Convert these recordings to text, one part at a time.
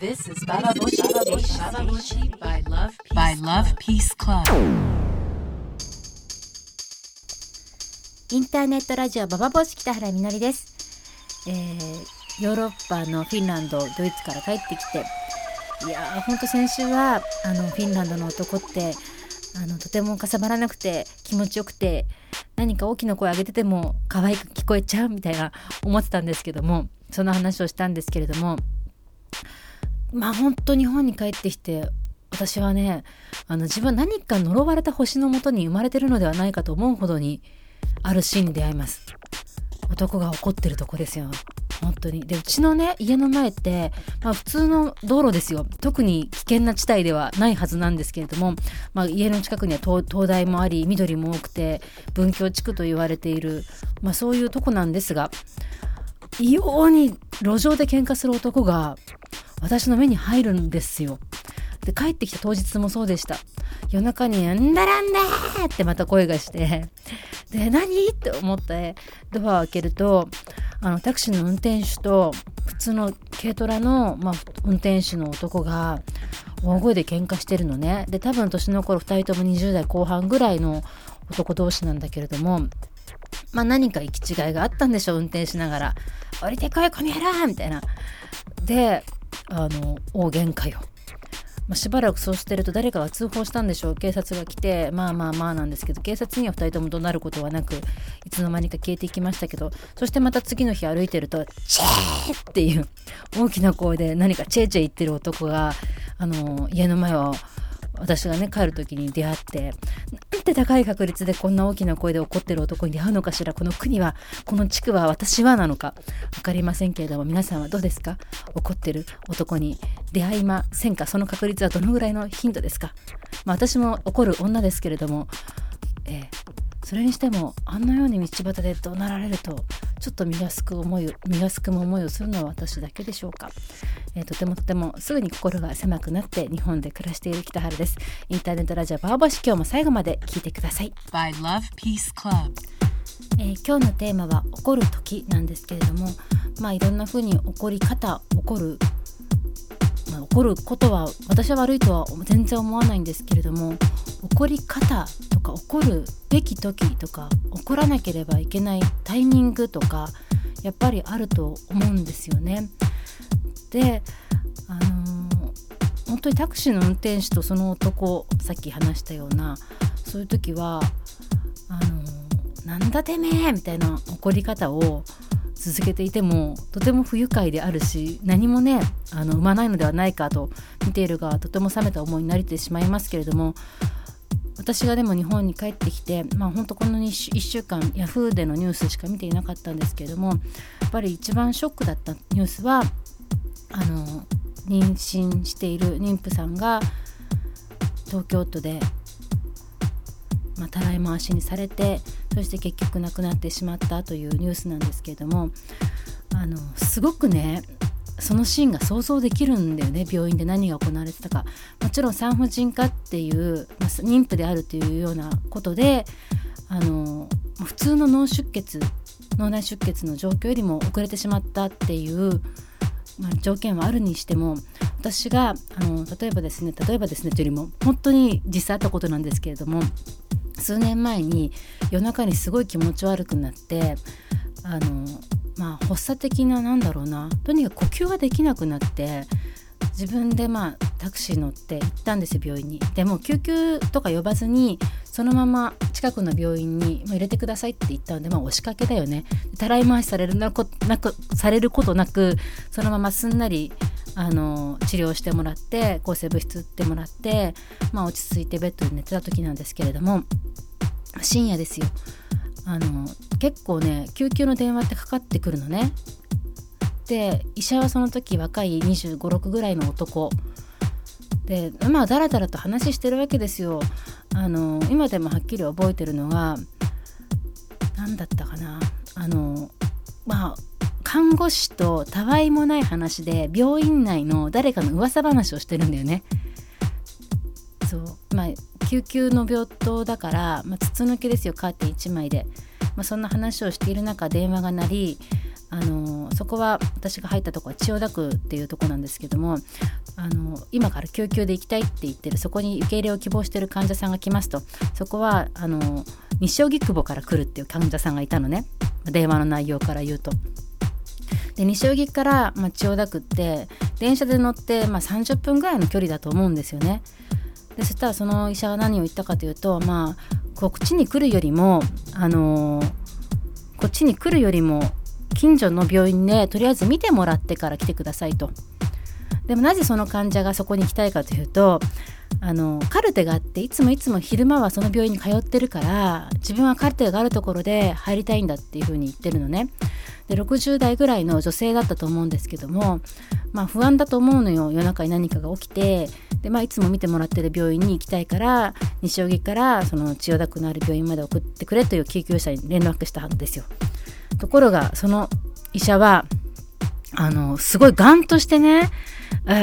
This is Bababoshi. Bababoshi by Love Peace by Love Peace Club. インターネットラジオババボシ北原みのりです、えー、ヨーロッパのフィンランドドイツから帰ってきていやーほんと先週はあのフィンランドの男ってあのとてもかさばらなくて気持ちよくて何か大きな声上げてても可愛く聞こえちゃうみたいな思ってたんですけどもその話をしたんですけれどもまあ本当日本に帰ってきて私はねあの自分は何か呪われた星のもとに生まれてるのではないかと思うほどにあるシーンに出会います。男が怒ってるとこですよ。本当に。でうちのね家の前って、まあ、普通の道路ですよ。特に危険な地帯ではないはずなんですけれども、まあ、家の近くには灯台もあり緑も多くて文教地区と言われている、まあ、そういうとこなんですが異様に路上で喧嘩する男が私の目に入るんですよ。で帰ってきた当日もそうでした。夜中に「んだらんだ!」ってまた声がして。で何？って思ってドアを開けるとあのタクシーの運転手と普通の軽トラの、まあ、運転手の男が大声で喧嘩してるのね。で多分年の頃2人とも20代後半ぐらいの男同士なんだけれどもまあ何か行き違いがあったんでしょう運転しながら「降りてこいこの野郎!」みたいな。であの大喧嘩よま、しばらくそうしてると誰かが通報したんでしょう警察が来てまあまあまあなんですけど警察には2人とも怒鳴ることはなくいつの間にか消えていきましたけどそしてまた次の日歩いてると「チェー!」っていう大きな声で何かチェーチェー言ってる男があの家の前を私がね帰る時に出会ってなんて高い確率でこんな大きな声で怒ってる男に出会うのかしらこの国はこの地区は私はなのか分かりませんけれども皆さんはどうですか？怒ってる男に出会いませんか？その確率はどのぐらいのヒントですか、まあ、私も怒る女ですけれども、えーそれにしてもあんなように道端で怒鳴られるとちょっと身がすく思い身がすくむ思いをするのは私だけでしょうか、えーとてもとてもすぐに心が狭くなって日本で暮らしている北春ですインターネットラジオバーバシ今日も最後まで聞いてください By Love Peace Club. えー今日のテーマは怒る時なんですけれどもまあいろんな風に怒り方怒る、まあ、怒ることは私は悪いとは全然思わないんですけれども怒り方とか怒るべき時とか怒らなければいけないタイミングとかやっぱりあると思うんですよね。であのー本当にタクシーの運転手とその男さっき話したようなそういう時はあのーなんだてめえみたいな怒り方を続けていてもとても不愉快であるし何もねあの生まないのではないかと見ている側はとても冷めた思いになりてしまいますけれども私がでも日本に帰ってきてまあ本当この 1, 週1週間ヤフーでのニュースしか見ていなかったんですけれどもやっぱり一番ショックだったニュースはあの妊娠している妊婦さんが東京都でまあ、たらい回しにされてそして結局亡くなってしまったというニュースなんですけれどもあのすごくねそのシーンが想像できるんだよね病院で何が行われてたか。もちろん産婦人科っていう、まあ、妊婦であるというようなことであの普通の脳出血脳内出血の状況よりも遅れてしまったっていうまあ、条件はあるにしても私があの例えばですね例えばですねというよりも本当に実際あったことなんですけれども数年前に夜中にすごい気持ち悪くなってあのまあ発作的な何だろうなとにかく呼吸ができなくなって自分でまあタクシー乗って行ったんですよ病院に。でも救急とか呼ばずにそのまま近くの病院に入れてくださいって言ったのでまあ押しかけだよね。たらい回しされるなこなくされることなくそのまますんなりあの治療してもらって抗生物質打ってもらって、まあ、落ち着いてベッドで寝てた時なんですけれども深夜ですよ。あの結構ね救急の電話ってかかってくるのね。で医者はその時若い2 5 6ぐらいの男。でまあだらだらと話してるわけですよ。あの今でもはっきり覚えてるのは何だったかな。あのまあ看護師とたわいもない話で病院内の誰かの噂話をしてるんだよね。そう。まあ救急の病棟だから、まあ、筒抜けですよ。カーテン1枚で、まあ、そんな話をしている中電話が鳴りあのそこは私が入ったとこは千代田区っていうとこなんですけどもあの今から救急で行きたいって言ってるそこに受け入れを希望してる患者さんが来ますとそこはあの西荻窪から来るっていう患者さんがいたのね電話の内容から言うと。で西荻から、まあ、千代田区って電車で乗って、まあ、30分ぐらいの距離だと思うんですよね。でそしたらその医者が何を言ったかというとまあこっちに来るよりもあのー、こっちに来るよりも近所の病院でとりあえず見てもらってから来てくださいと。でもなぜその患者がそこに行きたいかというとあのカルテがあっていつもいつも昼間はその病院に通ってるから自分はカルテがあるところで入りたいんだっていうふうに言ってるのね。で60代ぐらいの女性だったと思うんですけども、まあ、不安だと思うのよ夜中に何かが起きてで、まあ、いつも見てもらってる病院に行きたいから西荻からその千代田区のある病院まで送ってくれという救急車に連絡したんですよ。ところがその医者はあのすごいガンとしてね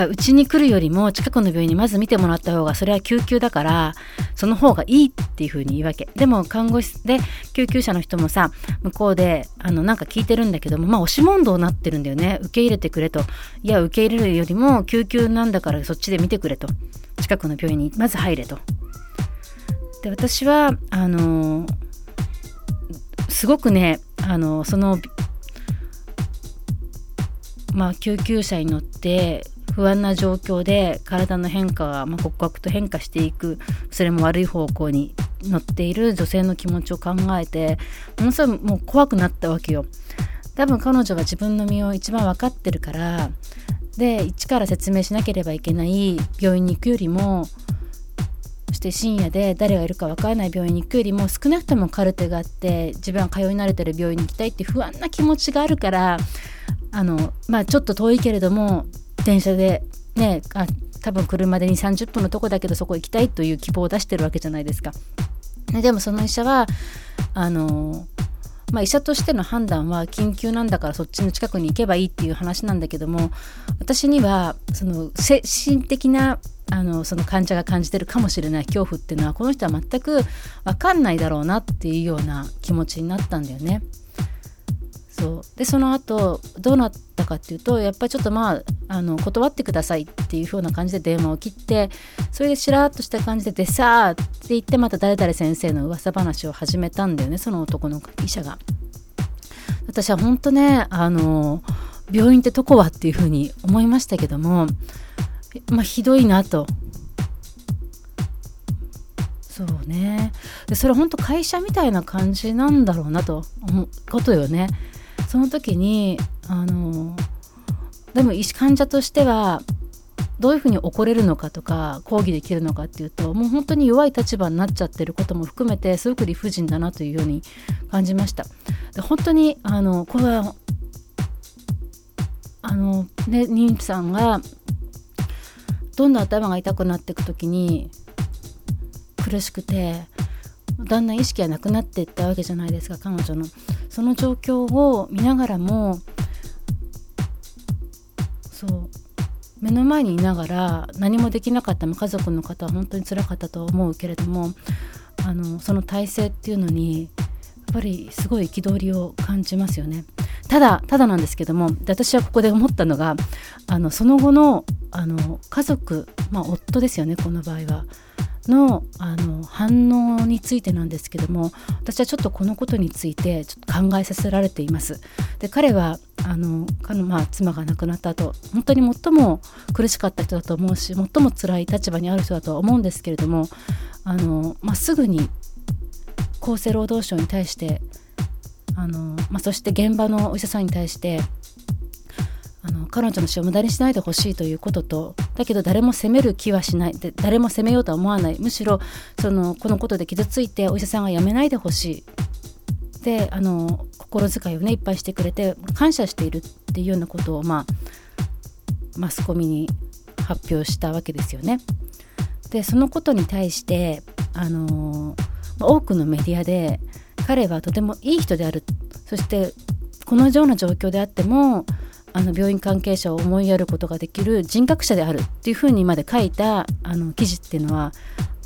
うちに来るよりも近くの病院にまず見てもらった方がそれは救急だからその方がいいっていう風に言うわけ。でも看護師で救急車の人もさ向こうであのなんか聞いてるんだけどもまあ押し問答になってるんだよね。受け入れてくれと。いや受け入れるよりも救急なんだからそっちで見てくれと。近くの病院にまず入れと。で私はあのすごくねあのそのまあ救急車に乗って不安な状況で体の変化が、まあ、刻々と変化していくそれも悪い方向に乗っている女性の気持ちを考えてものすごいもう怖くなったわけよ。多分彼女は自分の身を一番分かってるからで一から説明しなければいけない病院に行くよりもして深夜で誰がいるか分からない病院に行くよりも少なくともカルテがあって自分は通い慣れてる病院に行きたいって不安な気持ちがあるからあのまあちょっと遠いけれども電車でねあ多分車で2 3 0分のとこだけどそこ行きたいという希望を出してるわけじゃないですか。でもその医者はあのまあ、医者としての判断は緊急なんだからそっちの近くに行けばいいっていう話なんだけども私にはその精神的なあのその患者が感じてるかもしれない恐怖っていうのはこの人は全く分かんないだろうなっていうような気持ちになったんだよね。そう。でその後どうなったかっていうとやっぱりちょっとまああの断ってくださいっていう風な感じで電話を切ってそれでしらっとした感じで「でさあ」って言ってまた誰々先生の噂話を始めたんだよねその男の医者が。私は本当ねあの病院ってどこはっていう風に思いましたけどもまあひどいなと。そうね。でそれ本当会社みたいな感じなんだろうなと思うことよね。その時にあのでも医師患者としてはどういうふうに怒れるのかとか抗議できるのかっていうともう本当に弱い立場になっちゃってることも含めてすごく理不尽だなというように感じました。で本当にあのこれはあのね妊婦さんがどんどん頭が痛くなっていく時に苦しくてだんだん意識がなくなっていったわけじゃないですか彼女のその状況を見ながらもそう目の前にいながら何もできなかった家族の方は本当につらかったと思うけれどもあのその体制っていうのにやっぱりすごい憤りを感じますよね。ただただなんですけども私はここで思ったのがあのその後のあの家族、まあ、夫ですよねこの場合は。のあの反応についてなんですけども私はちょっとこのことについてちょっと考えさせられています。で彼はあの彼の、まあ、妻が亡くなった後本当に最も苦しかった人だと思うし最も辛い立場にある人だと思うんですけれどもあの、まあ、すぐに厚生労働省に対してあの、まあ、そして現場のお医者さんに対してあの彼女の死を無駄にしないでほしいということとだけど誰も責める気はしない。で誰も責めようとは思わない。むしろそのこのことで傷ついてお医者さんが辞めないでほしい。であの心遣いをねいっぱいしてくれて感謝しているっていうようなことを、まあ、マスコミに発表したわけですよね。でそのことに対してあの多くのメディアで彼はとてもいい人である。そしてこのような状況であってもあの病院関係者を思いやることができる人格者であるっていうふうにまで書いたあの記事っていうのは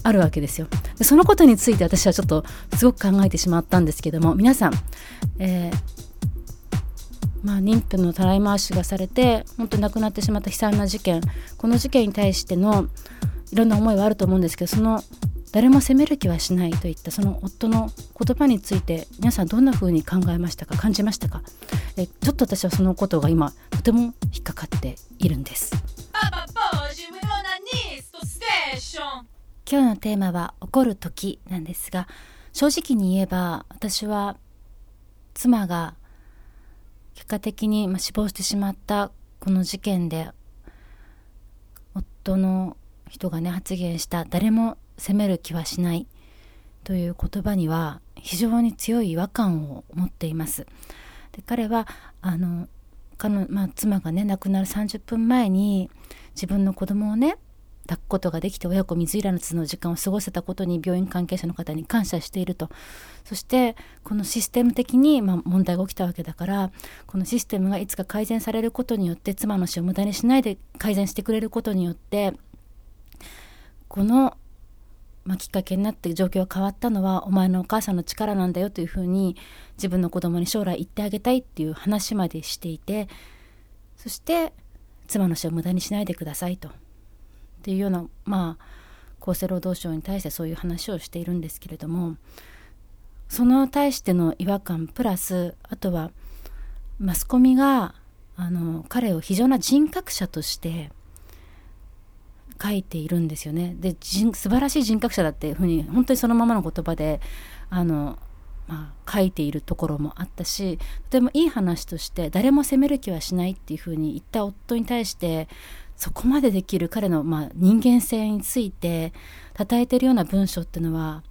あるわけですよ。でそのことについて私はちょっとすごく考えてしまったんですけども皆さん、えー、まあ、妊婦のたらい回しがされて本当に亡くなってしまった悲惨な事件この事件に対してのいろんな思いはあると思うんですけどその誰も責める気はしないといったその夫の言葉について皆さんどんな風に考えましたか感じましたか？えちょっと私はそのことが今とても引っかかっているんです。今日のテーマは怒る時なんですが正直に言えば私は妻が結果的に死亡してしまったこの事件で夫の人がね発言した誰も責める気はしないという言葉には非常に強い違和感を持っています。で彼はあの彼まあ、妻がね亡くなる30分前に自分の子供をね抱くことができて親子水入らずの時間を過ごせたことに病院関係者の方に感謝しているとそしてこのシステム的に、まあ、問題が起きたわけだからこのシステムがいつか改善されることによって妻の死を無駄にしないで改善してくれることによってこのまあ、きっかけになって状況が変わったのはお前のお母さんの力なんだよというふうに自分の子供に将来言ってあげたいっていう話までしていてそして妻の死を無駄にしないでくださいと。っていうようなまあ厚生労働省に対してそういう話をしているんですけれどもその対しての違和感プラスあとはマスコミがあの彼を非常な人格者として書いているんですよね。で素晴らしい人格者だっていうふうに本当にそのままの言葉であの、まあ、書いているところもあったしとてもいい話として誰も責める気はしないっていうふうに言った夫に対してそこまでできる彼の、まあ、人間性について称えてるような文章っていうのは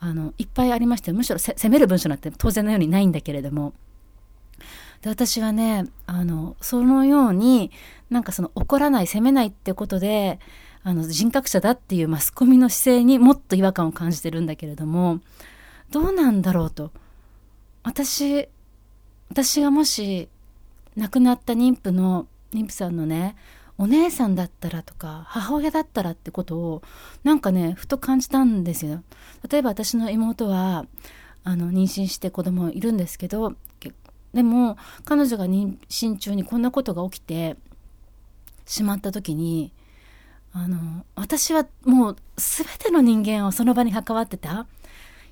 あのいっぱいありましてむしろ責める文章なんて当然のようにないんだけれどもで私はねあのそのようになんかその怒らない責めないってことであの人格者だっていうマスコミの姿勢にもっと違和感を感じてるんだけれどもどうなんだろうと。私私がもし亡くなった妊婦の妊婦さんのねお姉さんだったらとか母親だったらってことをなんかねふと感じたんですよ。例えば私の妹はあの妊娠して子供いるんですけどでも彼女が妊娠中にこんなことが起きてしまった時にあの私はもう全ての人間をその場に関わってた。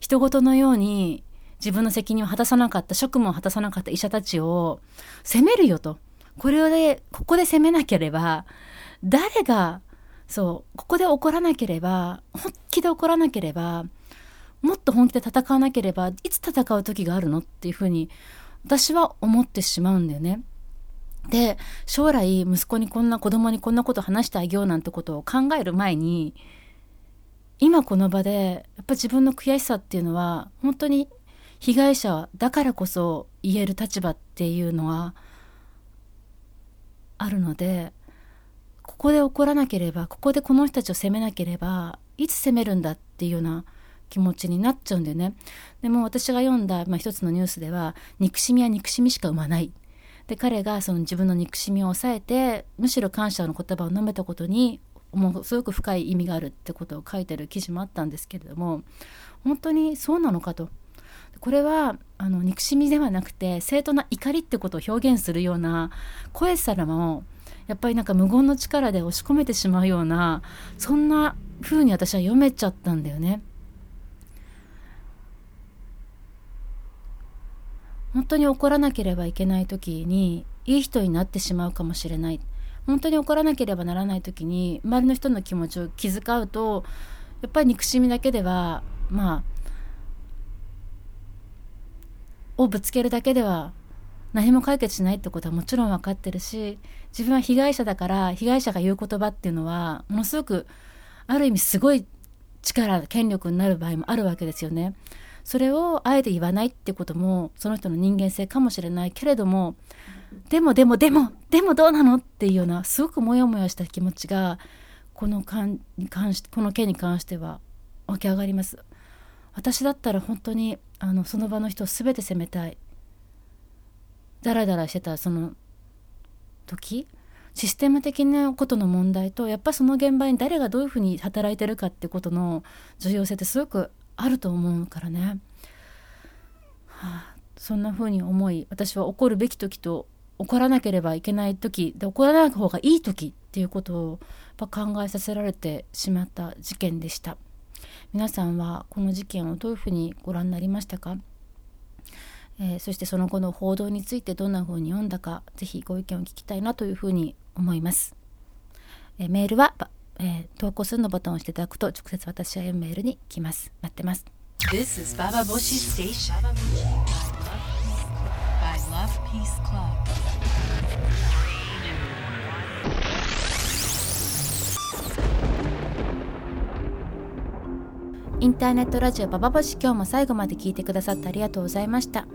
人事のように自分の責任を果たさなかった職務を果たさなかった医者たちを責めるよと。これでここで責めなければ誰がそうここで怒らなければ本気で怒らなければもっと本気で戦わなければいつ戦う時があるのっていうふうに私は思ってしまうんだよね。で将来息子にこんな子供にこんなこと話してあげようなんてことを考える前に今この場でやっぱ自分の悔しさっていうのは本当に被害者だからこそ言える立場っていうのはあるのでここで怒らなければここでこの人たちを責めなければいつ責めるんだっていうような気持ちになっちゃうんだよね。でも私が読んだ、まあ、一つのニュースでは憎しみは憎しみしか生まない。で彼がその自分の憎しみを抑えてむしろ感謝の言葉を述べたことにもうすごく深い意味があるってことを書いてる記事もあったんですけれども本当にそうなのかと。これはあの憎しみではなくて正当な怒りってことを表現するような声さらもやっぱりなんか無言の力で押し込めてしまうようなそんな風に私は読めちゃったんだよね。本当に怒らなければいけない時にいい人になってしまうかもしれない本当に怒らなければならない時に周りの人の気持ちを気遣うとやっぱり憎しみだけではまあをぶつけるだけでは何も解決しないってことはもちろん分かってるし自分は被害者だから被害者が言う言葉っていうのはものすごくある意味すごい力権力になる場合もあるわけですよね。それをあえて言わないってこともその人の人間性かもしれないけれどもでもでもでもでもどうなのっていうようなすごくモヤモヤした気持ちがこの間に関しこの件に関しては湧き上がります。私だったら本当にあのその場の人を全て責めたい。ダラダラしてたその時システム的なことの問題とやっぱその現場に誰がどういうふうに働いてるかってことの重要性ってすごくあると思うからね、はあ、そんな風に思い私は怒るべき時と怒らなければいけない時で怒らない方がいい時っていうことを考えさせられてしまった事件でした。皆さんはこの事件をどういうふうにご覧になりましたか、えー、そしてその後の報道についてどんな風に読んだかぜひご意見を聞きたいなというふうに思います、えー、メールは、えー、投稿するのボタンを押していただくと直接私は読むメールに来ます。待ってます。This is Baba Boshi Station. By Love Peace Club. インターネットラジオババボシ今日も最後まで聞いてくださってありがとうございました。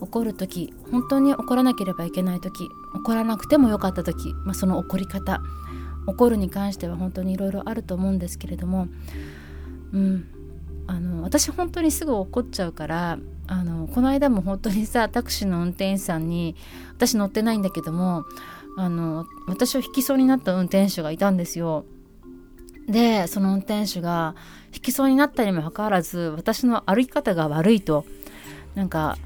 怒る時本当に怒らなければいけない時怒らなくてもよかった時、まあ、その怒り方怒るに関しては本当にいろいろあると思うんですけれどもうんあの私本当にすぐ怒っちゃうからあのこの間も本当にさタクシーの運転手さんに私乗ってないんだけどもあの私を引きそうになった運転手がいたんですよ。でその運転手が引きそうになったにもかかわらず私の歩き方が悪いと。なんか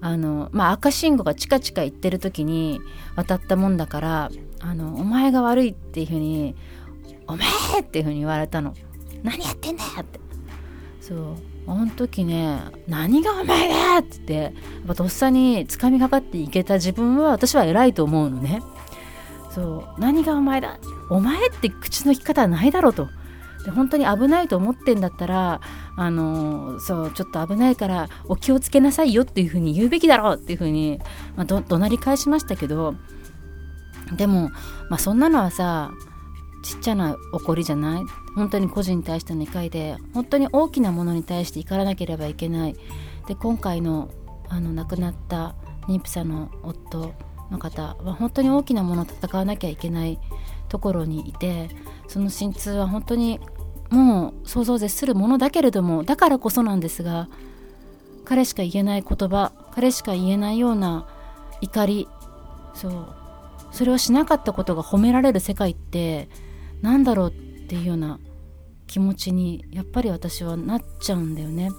あのまあ赤信号がチカチカ行ってる時に渡ったもんだからあのお前が悪いっていうふうに「お前!」っていうふうに言われたの「何やってんだよ!」ってそうあの時ね「何がお前だ!」って言ってやっぱとっさに掴みかかっていけた自分は私は偉いと思うのねそう何がお前だ？お前って口の利き方はないだろうとで本当に危ないと思ってんだったらあのそうちょっと危ないからお気をつけなさいよっていうふうに言うべきだろうっていうふうに、まあ、ど怒鳴り返しましたけどでも、まあ、そんなのはさちっちゃな怒りじゃない？本当に個人に対しての怒りで本当に大きなものに対して怒らなければいけない。で今回のあの亡くなった妊婦さんの夫の方は本当に大きなものと戦わなきゃいけないところにいてその心痛は本当にもう想像を絶するものだけれどもだからこそなんですが彼しか言えない言葉彼しか言えないような怒りそうそれをしなかったことが褒められる世界って何だろうっていうような気持ちにやっぱり私はなっちゃうんだよね。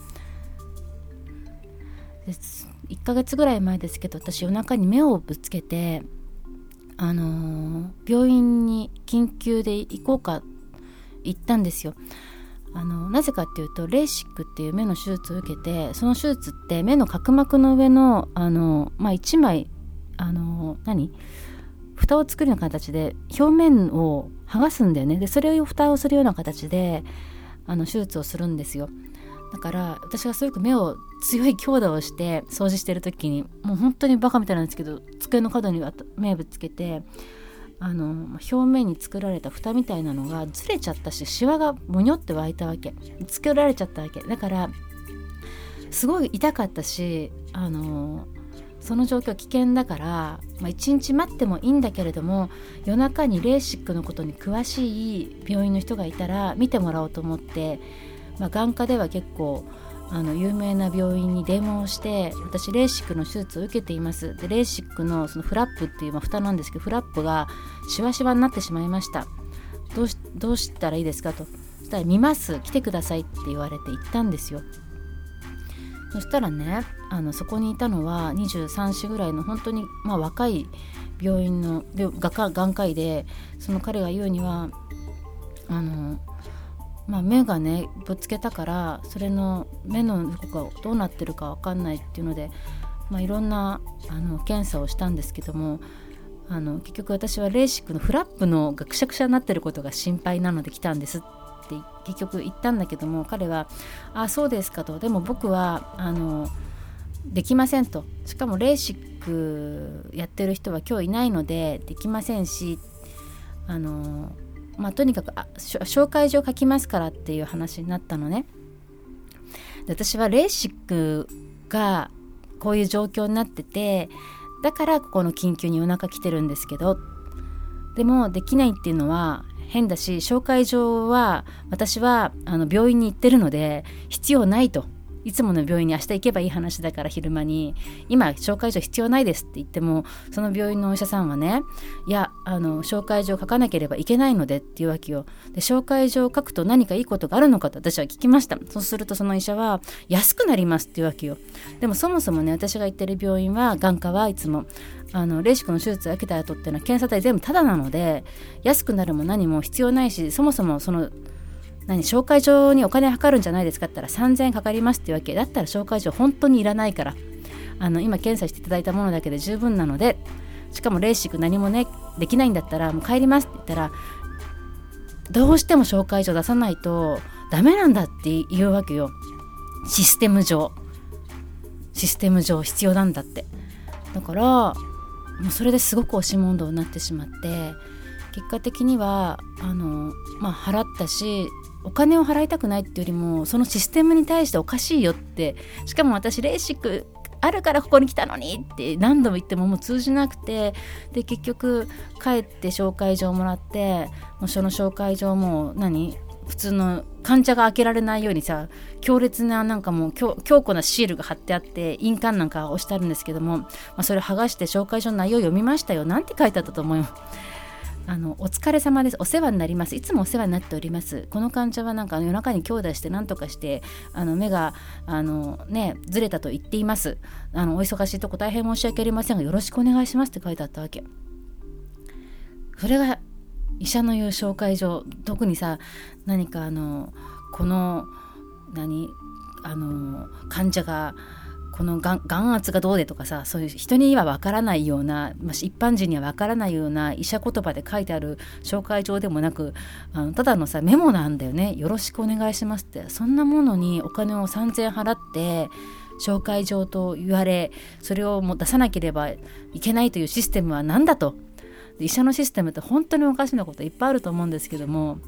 で1ヶ月ぐらい前ですけど私夜中に目をぶつけてあのー、病院に緊急で行こうか行ったんですよ。あのなぜかっていうとレーシックっていう目の手術を受けてその手術って目の角膜の上のあの、まあ、1枚あの何？蓋を作るような形で表面を剥がすんだよね。でそれを蓋をするような形であの手術をするんですよ。だから私がすごく目を強い強打をして掃除してる時にもう本当にバカみたいなんですけど机の角に目ぶつけてあの表面に作られた蓋みたいなのがずれちゃったしシワがむにょって湧いたわけ。作られちゃったわけ。だからすごい痛かったしあのその状況危険だから、まあ、1日待ってもいいんだけれども夜中にレーシックのことに詳しい病院の人がいたら見てもらおうと思ってまあ、眼科では結構あの有名な病院に電話をして私レーシックの手術を受けています。でレーシックのそのフラップっていう、まあ、蓋なんですけどフラップがしわしわになってしまいました。どうしどうしたらいいですかと。そしたら見ます。来てくださいって言われて行ったんですよ。そしたらねあのそこにいたのは23歳ぐらいの本当に、まあ、若い病院の眼科医でその彼が言うにはあのまあ、目がねぶつけたからそれの目の動がどうなってるか分かんないっていうので、まあ、いろんなあの検査をしたんですけどもあの結局私はレーシックのフラップのがくしゃくしゃになってることが心配なので来たんですっ結局言ったんだけども彼は「あそうですか」と「でも僕はあのできません」と「しかもレーシックやってる人は今日いないのでできませんしあのまあ、とにかくあ紹介状書きますからっていう話になったのね。で私はレーシックがこういう状況になっててだからここの緊急に夜中来てるんですけど。でもできないっていうのは変だし紹介状は私はあの病院に行ってるので必要ないと。いつもの病院に明日行けばいい話だから昼間に。今紹介状必要ないですって言ってもその病院のお医者さんはねいやあの紹介状書かなければいけないのでっていうわけよ。で紹介状を書くと何かいいことがあるのかと私は聞きました。そうするとその医者は安くなりますっていうわけよ。でもそもそもね私が行ってる病院は眼科はいつもあのレーシックの手術を受けた後っていうのは検査代全部タダなので安くなるも何も必要ないしそもそもその何紹介状にお金かかるんじゃないですかって言ったら3000円かかりますってわけ。だったら紹介状本当にいらないから。あの今検査していただいたものだけで十分なのでしかもレーシック何もねできないんだったらもう帰りますって言ったらどうしても紹介状出さないとダメなんだって言うわけよ。システム上。システム上必要なんだって。だからもうそれですごく押し問答になってしまって結果的にはあの、まあ、払ったしお金を払いたくないっていうよりもそのシステムに対しておかしいよってしかも私レーシックあるからここに来たのにって何度も言ってももう通じなくてで結局帰って紹介状もらってもうその紹介状も何？普通の患者が開けられないようにさ強烈ななんかもう強固なシールが貼ってあって印鑑なんか押してあるんですけども、まあ、それ剥がして紹介状の内容を読みましたよなんて書いてあったと思うよあのお疲れ様です。お世話になります。いつもお世話になっております。この患者はなんか夜中に強打して何とかしてあの目があのねずれたと言っています。あのお忙しいとこ大変申し訳ありませんがよろしくお願いしますって書いてあったわけ。それが医者の言う紹介状。特にさ何かあのこの何あの患者がこの眼圧がどうでとかさそういう人にはわからないような、ま、一般人にはわからないような医者言葉で書いてある紹介状でもなくあのただのさメモなんだよね。よろしくお願いしますって。そんなものにお金を3,000払って紹介状と言われそれをもう出さなければいけないというシステムは何だと。医者のシステムって本当におかしなこといっぱいあると思うんですけども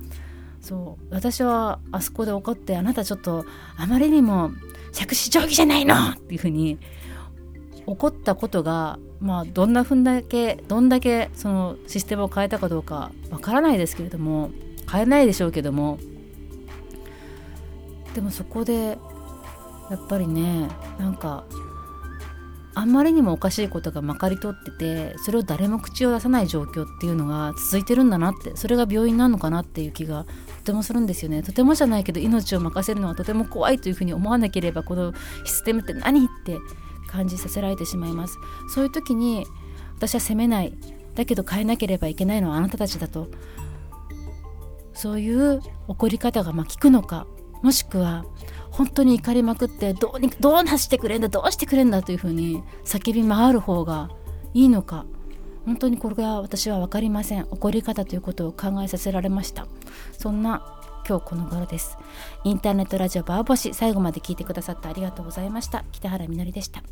そう私はあそこで怒ってあなたちょっとあまりにも着手定規じゃないのっていうふうに怒ったことがまあどんなふんだけどんだけそのシステムを変えたかどうかわからないですけれども変えないでしょうけどもでもそこでやっぱりねなんかあんまりにもおかしいことがまかり通っててそれを誰も口を出さない状況っていうのが続いてるんだなってそれが病院なのかなっていう気がとてもするんですよね。とてもじゃないけど命を任せるのはとても怖いというふうに思わなければこのシステムって何って感じさせられてしまいます。そういう時に私は責めない。だけど変えなければいけないのはあなたたちだと。そういう怒り方がまあ効くのかもしくは本当に怒りまくってどうにどうなしてくれんだどうしてくれんだというふうに叫び回る方がいいのか。本当にこれが私は分かりません。怒り方ということを考えさせられました。そんな今日この頃です。インターネットラジオバーボシ最後まで聞いてくださってありがとうございました。北原みのりでした。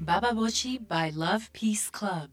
ババボシ by Love Peace Club